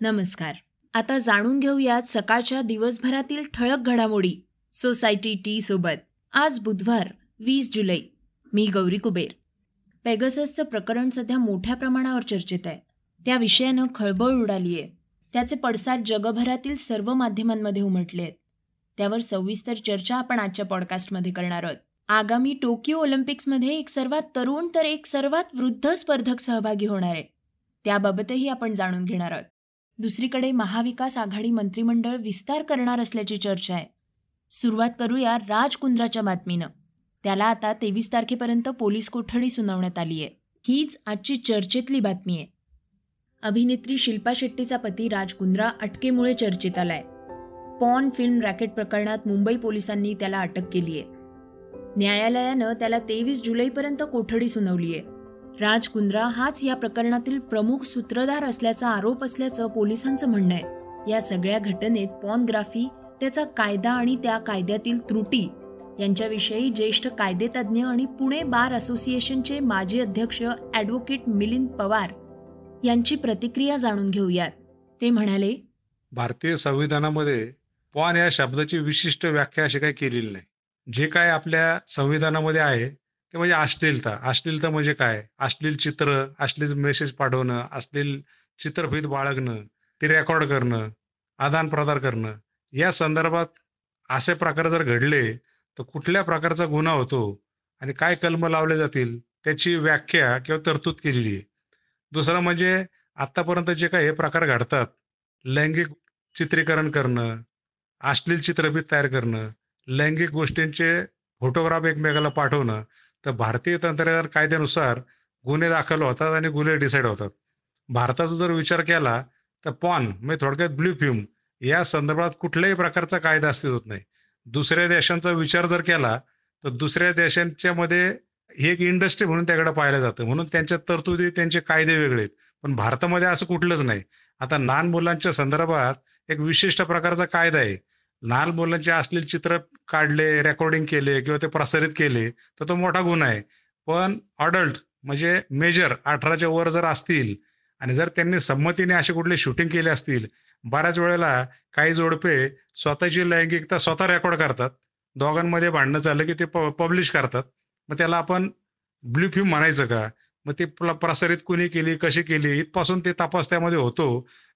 नमस्कार. आता जाणून घेऊयात सकाळच्या दिवसभरातील ठळक घडामोडी सोसायटी टी सोबत. आज बुधवार वीस जुलै. मी गौरी कुबेर. पेगससचं प्रकरण सध्या मोठ्या प्रमाणावर चर्चेत आहे. त्या विषयानं खळबळ उडाली आहे त्याचे पडसाद जगभरातील सर्व माध्यमांमध्ये उमटले आहेत त्यावर सविस्तर चर्चा आपण आजच्या पॉडकास्टमध्ये करणार आहोत. आगामी टोकियो ऑलिम्पिक्समध्ये एक सर्वात तरुण तर एक सर्वात वृद्ध स्पर्धक सहभागी होणार आहे. त्याबाबतही आपण जाणून घेणार आहोत. दुसरीकडे महाविकास आघाडी मंत्रिमंडळ विस्तार करणार असल्याची चर्चा आहे. सुरुवात करूया राज कुंद्राच्या बातमीनं. त्याला आता तेवीस तारखेपर्यंत पोलीस कोठडी सुनावण्यात आली आहे. हीच आजची चर्चेतली बातमी आहे. अभिनेत्री शिल्पा शेट्टीचा पती राज कुंद्रा अटकेमुळे चर्चेत आलाय. पॉन फिल्म रॅकेट प्रकरणात मुंबई पोलिसांनी त्याला अटक केली आहे न्यायालयानं त्याला तेवीस जुलैपर्यंत कोठडी सुनावली आहे राज कुंद्रा हाच या प्रकरणातील प्रमुख सूत्रधार असल्याचा आरोप असल्याचं पोलिसांचं म्हणणं आहे. या सगळ्या घटनेत पॉनग्राफी त्याचा कायदा आणि त्या कायद्यातील त्रुटी यांच्याविषयी ज्येष्ठ कायदेतज्ञ आणि पुणे बार असोसिएशनचे माजी अध्यक्ष ॲडव्होकेट मिलिंद पवार यांची प्रतिक्रिया जाणून घेऊयात. ते म्हणाले भारतीय संविधानामध्ये पॉन या शब्दाची विशिष्ट व्याख्या अशी काही केलेली नाही. जे काय आपल्या संविधानामध्ये आहे ते म्हणजे अश्लीलता. अश्लीलता म्हणजे काय? अश्लील चित्र अश्लील मेसेज पाठवणं अश्लील चित्रफित बाळगणं ते रेकॉर्ड करणं आदान प्रदान करणं. या संदर्भात असे प्रकार जर घडले तर कुठल्या प्रकारचा गुन्हा होतो आणि काय कलम लावले जातील त्याची व्याख्या किंवा तरतूद केलेली आहे. दुसरं म्हणजे आत्तापर्यंत जे काही हे प्रकार घडतात लैंगिक चित्रीकरण करणं अश्लील चित्रफित तयार करणं लैंगिक गोष्टींचे फोटोग्राफ एकमेकाला पाठवणं तर भारतीय तंत्रज्ञान कायद्यानुसार गुन्हे दाखल होतात आणि गुन्हे डिसाईड होतात. भारताचा जर विचार केला तर पॉन म्हणजे थोडक्यात ब्ल्यू फिल्म या संदर्भात कुठल्याही प्रकारचा कायदा अस्तित्वात नाही. दुसऱ्या देशांचा विचार जर केला तर दुसऱ्या देशांच्या मध्ये ही एक इंडस्ट्री म्हणून त्याकडे पाहिलं जातं. म्हणून त्यांच्या तरतुदी त्यांचे कायदे वेगळे आहेत. पण भारतामध्ये असं कुठलंच नाही. आता लहान मुलांच्या संदर्भात एक विशिष्ट प्रकारचा कायदा आहे. लहान मुलांचे असलेले चित्र काढले रेकॉर्डिंग केले किंवा ते प्रसारित केले तर तो मोठा गुन्हा आहे. पण अडल्ट म्हणजे मेजर अठराच्या वर जर असतील आणि जर त्यांनी संमतीने असे कुठले शूटिंग केले असतील बऱ्याच वेळेला काही जोडपे स्वतःची लैंगिकता स्वतः रेकॉर्ड करतात. दोघांमध्ये भांडणं झालं की ते पब्लिश करतात. मग त्याला आपण ब्ल्यू फिल्म म्हणायचं का? मग ते प्रसारित कुणी केली कशी केली इथपासून ते तपास त्यामध्ये होतो.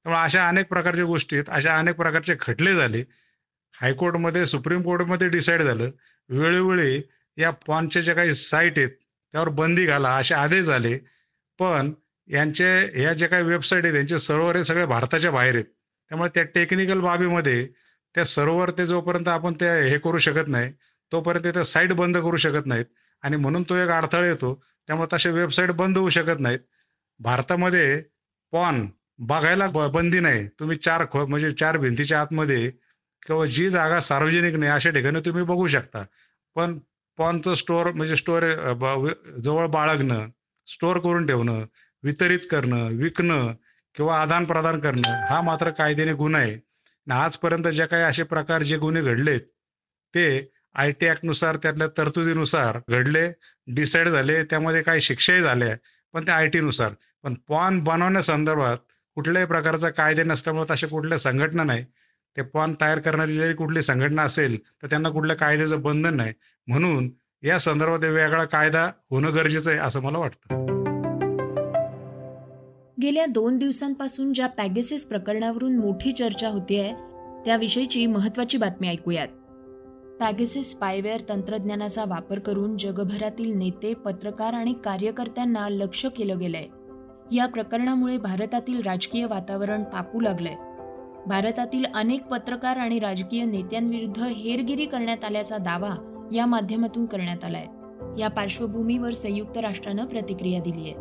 त्यामुळे अशा अनेक प्रकारच्या गोष्टी आहेत अशा अनेक प्रकारचे खटले झाले. हायकोर्टमध्ये सुप्रीम कोर्टमध्ये डिसाईड झालं वेळोवेळी या पॉनचे जे काही साईट आहेत त्यावर बंदी घाला असे आदेश झाले. पण यांचे ह्या जे काही वेबसाईट आहेत यांचे सर्व्हर हे सगळे भारताच्या बाहेर आहेत. त्यामुळे त्या टेक्निकल बाबीमध्ये त्या सर्व्हर ते जोपर्यंत आपण ते हे करू शकत नाही तोपर्यंत त्या साईट बंद करू शकत नाहीत. आणि म्हणून तो एक अडथळा येतो त्यामुळे तसे वेबसाईट बंद होऊ शकत नाहीत. भारतामध्ये पॉन बघायला बंदी नाही. तुम्ही चार म्हणजे चार भिंतीच्या आतमध्ये किंवा जी जागा सार्वजनिक नाही अशा ठिकाणी तुम्ही बघू शकता. पण पॉनचं स्टोअर म्हणजे स्टोअर जवळ बाळगणं स्टोअर करून ठेवणं वितरित करणं विकणं किंवा आदान प्रदान करणं हा मात्र कायद्याने गुन्हा आहे. आणि आजपर्यंत जे काही असे प्रकार जे गुन्हे घडलेत ते आय टी ॲक्टनुसार त्यातल्या तरतुदीनुसार घडले डिसाईड झाले त्यामध्ये काही शिक्षाही झाल्या पण त्या आय टीनुसार. पण पॉन बनवण्यासंदर्भात कुठल्याही प्रकारचा कायदे नसल्यामुळे तशा कुठल्या संघटना नाही. ते पॉन तयार करणारी जरी कुठली संघटना असेल तर त्यांना कुठल्या कायद्याचं बंधन नाही. म्हणून या संदर्भात वेगळा कायदा होणं गरजेचं आहे असं मला वाटतं. गेल्या दोन दिवसांपासून ज्या पॅगेसेस प्रकरणावरून मोठी चर्चा होतीये त्याविषयीची महत्वाची बातमी ऐकूयात. पॅगेसेस स्पायवेअर तंत्रज्ञानाचा वापर करून जगभरातील नेते पत्रकार आणि कार्यकर्त्यांना लक्ष केलं गेलंय. या प्रकरणामुळे भारतातील राजकीय वातावरण तापू लागलंय. भारतातील अनेक पत्रकार आणि राजकीय नेत्यांविरुद्ध हेरगिरी करण्यात आल्याचा दावा या माध्यमातून करण्यात आलाय. या पार्श्वभूमीवर संयुक्त राष्ट्रानं प्रतिक्रिया दिली आहे.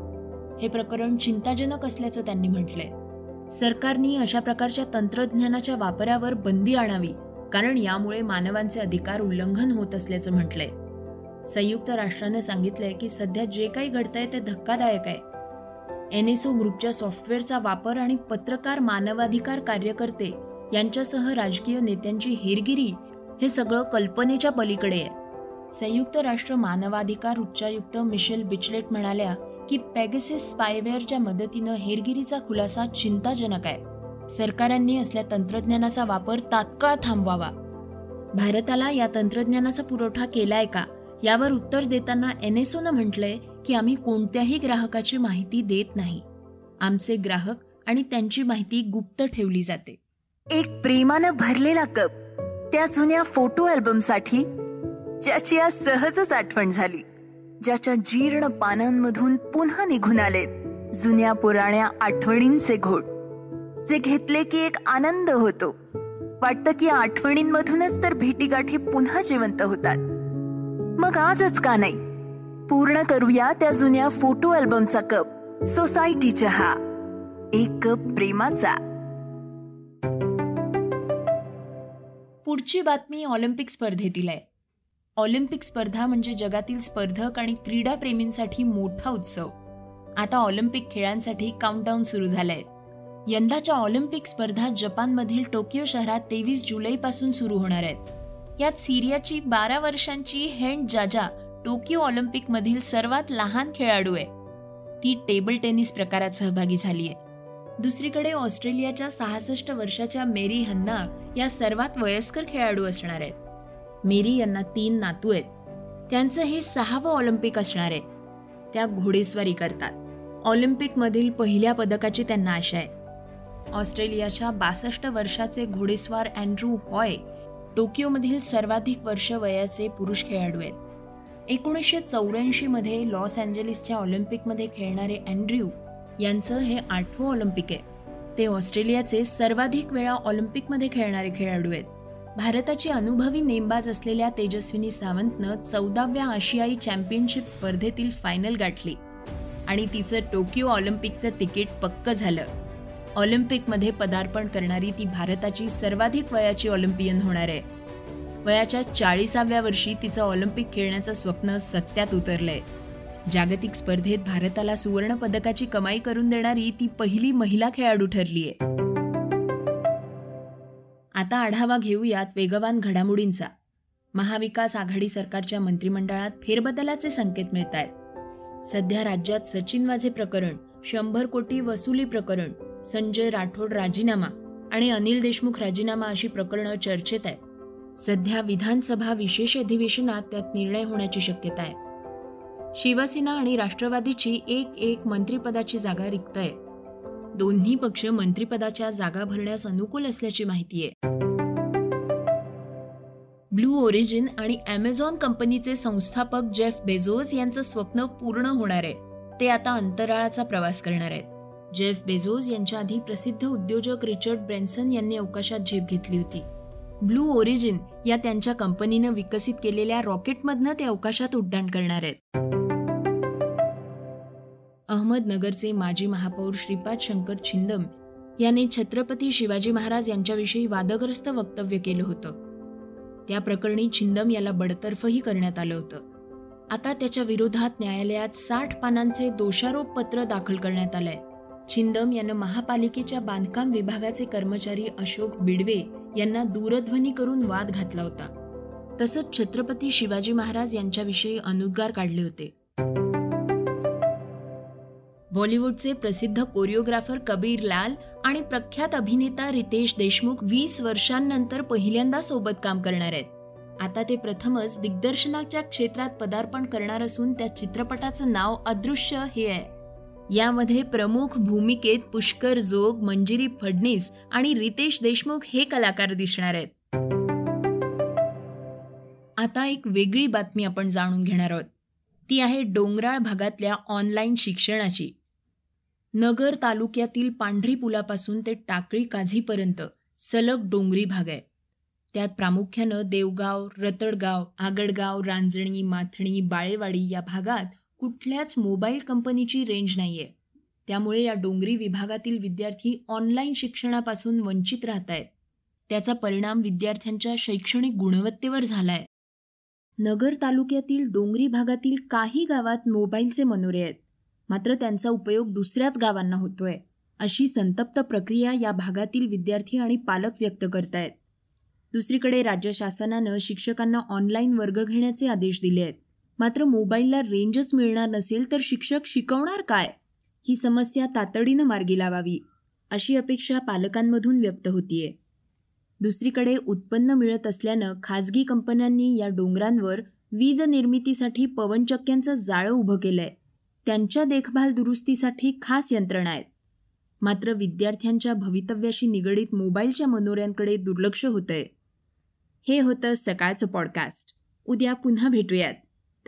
हे प्रकरण चिंताजनक असल्याचं त्यांनी म्हटलंय. सरकारनी अशा प्रकारच्या तंत्रज्ञानाच्या वापरावर बंदी आणावी कारण यामुळे मानवांचे अधिकार उल्लंघन होत असल्याचं म्हटलंय. संयुक्त राष्ट्रानं सांगितलंय की सध्या जे काही घडतंय ते धक्कादायक आहे. एनएसओ ग्रुपच्या सॉफ्टवेअरचा वापर आणि पत्रकार मानवाधिकार कार्यकर्ते यांच्यासह राजकीय नेत्यांची हेरगिरी हे सगळं कल्पनेच्या पलीकडे आहे. संयुक्त राष्ट्र मानवाधिकार उच्चायुक्त मिशेल बिचलेट म्हणाल्या की पॅगेसिस स्पायवेअरच्या मदतीनं हेरगिरीचा खुलासा चिंताजनक आहे. सरकारांनी असल्या तंत्रज्ञानाचा वापर तात्काळ थांबवावा. भारताला या तंत्रज्ञानाचा पुरवठा केलाय का? यावर उत्तर देताना एनएसओनं म्हटलंय की आम्ही कोणत्याही ग्राहकाची माहिती देत नाही. आमचे ग्राहक आणि त्यांची माहिती गुप्त ठेवली जाते. एक प्रेमानं भरलेला कप त्या जुन्या फोटो अल्बमसाठी ज्याची आज सहजच आठवण झाली. ज्याच्या जीर्ण पानांमधून पुन्हा निघून आलेत जुन्या पुराण्या आठवणींचे घोट जे घेतले की एक आनंद होतो. वाटतं की आठवणींमधूनच तर भेटीगाठी पुन्हा जिवंत होतात. मग आजच का नाही? पूर्ण करूया त्या जुन्या फोटो अल्बमचा कप सोसायटी चहा एक कप प्रेमाचा. पुढची बातमी ऑलिम्पिक स्पर्धेतील आहे. ऑलिम्पिक स्पर्धा म्हणजे जगातील स्पर्धक आणि क्रीडाप्रेमींसाठी मोठा उत्सव. आता ऑलिम्पिक खेळांसाठी काउंटडाऊन सुरू झालाय. यंदाच्या ऑलिम्पिक स्पर्धा जपानमधील टोकियो शहरात तेवीस जुलैपासून सुरू होणार आहेत. यात सिरियाची बारा वर्षांची हेंड जाजा टोकियो ऑलिम्पिकमधील सर्वात लहान खेळाडू आहे. ती टेबल टेनिस प्रकारात सहभागी झाली आहे. दुसरीकडे ऑस्ट्रेलियाच्या सहासष्ट वर्षाच्या मेरी हन्ना या सर्वात वयस्कर खेळाडू असणार आहेत. मेरी यांना तीन नातू आहेत. त्यांचं हे सहावं ऑलिम्पिक असणार आहे. त्या घोडेस्वारी करतात. ऑलिम्पिकमधील पहिल्या पदकाची त्यांना आशा आहे. ऑस्ट्रेलियाच्या बासष्ट वर्षाचे घोडेस्वार अँड्रू हॉय टोकियोमधील सर्वाधिक वर्ष वयाचे पुरुष खेळाडू आहेत. एकोणीसशे चौऱ्याऐंशीमध्ये लॉस अँजेलिसच्या ऑलिम्पिकमध्ये खेळणारे अँड्र्यू यांचं हे आठवं ऑलिम्पिक आहे. ते ऑस्ट्रेलियाचे सर्वाधिक वेळा ऑलिम्पिकमध्ये खेळणारे खेळाडू आहेत. भारताची अनुभवी नेमबाज असलेल्या तेजस्विनी सावंतनं चौदाव्या आशियाई चॅम्पियनशिप स्पर्धेतील फायनल गाठली. आणि तिचं टोकियो ऑलिम्पिकचं तिकीट पक्क झालं. ऑलिम्पिकमध्ये पदार्पण करणारी ती भारताची सर्वाधिक वयाची ऑलिम्पियन होणार आहे. वयाच्या चाळीसाव्या वर्षी तिचं ऑलिम्पिक खेळण्याचं स्वप्न सत्यात उतरलंय. जागतिक स्पर्धेत भारताला सुवर्ण पदकाची कमाई करून देणारी ती पहिली महिला खेळाडू ठरलीय. आता आढावा घेऊयात वेगवान घडामोडींचा. महाविकास आघाडी सरकारच्या मंत्रिमंडळात फेरबदलाचे संकेत मिळत आहेत सध्या राज्यात सचिन वाझे प्रकरण शंभर कोटी वसुली प्रकरण संजय राठोड राजीनामा आणि अनिल देशमुख राजीनामा अशी प्रकरणं चर्चेत आहेत. सध्या विधानसभा विशेष अधिवेशनात त्यात निर्णय होण्याची शक्यता आहे. शिवसेना आणि राष्ट्रवादीची एक एक मंत्रिपदाची जागा रिक्त आहे दोन्ही पक्ष मंत्रिपदाच्या जागा भरण्यास अनुकूल असल्याची माहिती आहे. ब्लू ओरिजिन आणि अमेझॉन कंपनीचे संस्थापक जेफ बेझोस यांचं स्वप्न पूर्ण होणार आहे. ते आता अंतराळाचा प्रवास करणार आहेत. जेफ बेझोस यांच्या आधी प्रसिद्ध उद्योजक रिचर्ड ब्रेन्सन यांनी अवकाशात झेप घेतली होती. ब्लू ओरिजिन या त्यांच्या कंपनीनं विकसित केलेल्या रॉकेटमधनं ते अवकाशात उड्डाण करणार आहेत. अहमदनगरचे माजी महापौर श्रीपाद शंकर छिंदम याने छत्रपती शिवाजी महाराज यांच्याविषयी वादग्रस्त वक्तव्य केलं होतं. त्या प्रकरणी छिंदम याला बडतर्फही करण्यात आलं होतं. आता त्याच्या विरोधात न्यायालयात साठ पानांचे दोषारोप पत्र दाखल करण्यात आलंय. छिंदम यानं महापालिकेच्या बांधकाम विभागाचे कर्मचारी अशोक बिडवे यांना दूरध्वनी करून वाद घातला होता. तसंच छत्रपती शिवाजी महाराज यांच्याविषयी अनुद्गार काढले होते. बॉलिवूडचे प्रसिद्ध कोरिओग्राफर कबीर लाल आणि प्रख्यात अभिनेता रितेश देशमुख वीस वर्षांनंतर पहिल्यांदा सोबत काम करणार आहेत. आता ते प्रथमच दिग्दर्शनाच्या क्षेत्रात पदार्पण करणार असून त्या चित्रपटाचं नाव अदृश्य हे आहे. यामध्ये प्रमुख भूमिकेत पुष्कर जोग मंजिरी फडणीस आणि रितेश देशमुख हे कलाकार दिसणार आहेत. आता एक वेगळी बातमी आपण जाणून घेणार आहोत. ती आहे डोंगराळ भागातल्या ऑनलाईन शिक्षणाची. नगर तालुक्यातील पांढरी पुलापासून ते टाकळी काझीपर्यंत सलग डोंगरी भाग आहे. त्यात प्रामुख्यानं देवगाव रतडगाव आगडगाव रांजणी माथणी बाळेवाडी या भागात कुठल्याच मोबाईल कंपनीची रेंज नाही आहे त्यामुळे या डोंगरी विभागातील विद्यार्थी ऑनलाईन शिक्षणापासून वंचित राहत आहेत त्याचा परिणाम विद्यार्थ्यांच्या शैक्षणिक गुणवत्तेवर झालाय. नगर तालुक्यातील डोंगरी भागातील काही गावात मोबाईलचे मनोरे आहेत. मात्र त्यांचा उपयोग दुसऱ्याच गावांना होतोय अशी संतप्त प्रक्रिया या भागातील विद्यार्थी आणि पालक व्यक्त करतायत. दुसरीकडे राज्य शासनानं शिक्षकांना ऑनलाईन वर्ग घेण्याचे आदेश दिले आहेत मात्र मोबाईलला रेंजच मिळणार नसेल तर शिक्षक शिकवणार काय? ही समस्या तातडीनं मार्गी लावावी अशी अपेक्षा पालकांमधून व्यक्त होतीये. दुसरीकडे उत्पन्न मिळत असल्यानं खाजगी कंपन्यांनी या डोंगरांवर वीज निर्मितीसाठी पवनचक्क्यांचं जाळं उभं केलंय. त्यांच्या देखभाल दुरुस्तीसाठी खास यंत्रणा आहेत. मात्र विद्यार्थ्यांच्या भवितव्याशी निगडीत मोबाईलच्या मनोऱ्यांकडे दुर्लक्ष होतंय. हे होतं सकाळचं पॉडकास्ट. उद्या पुन्हा भेटूयात.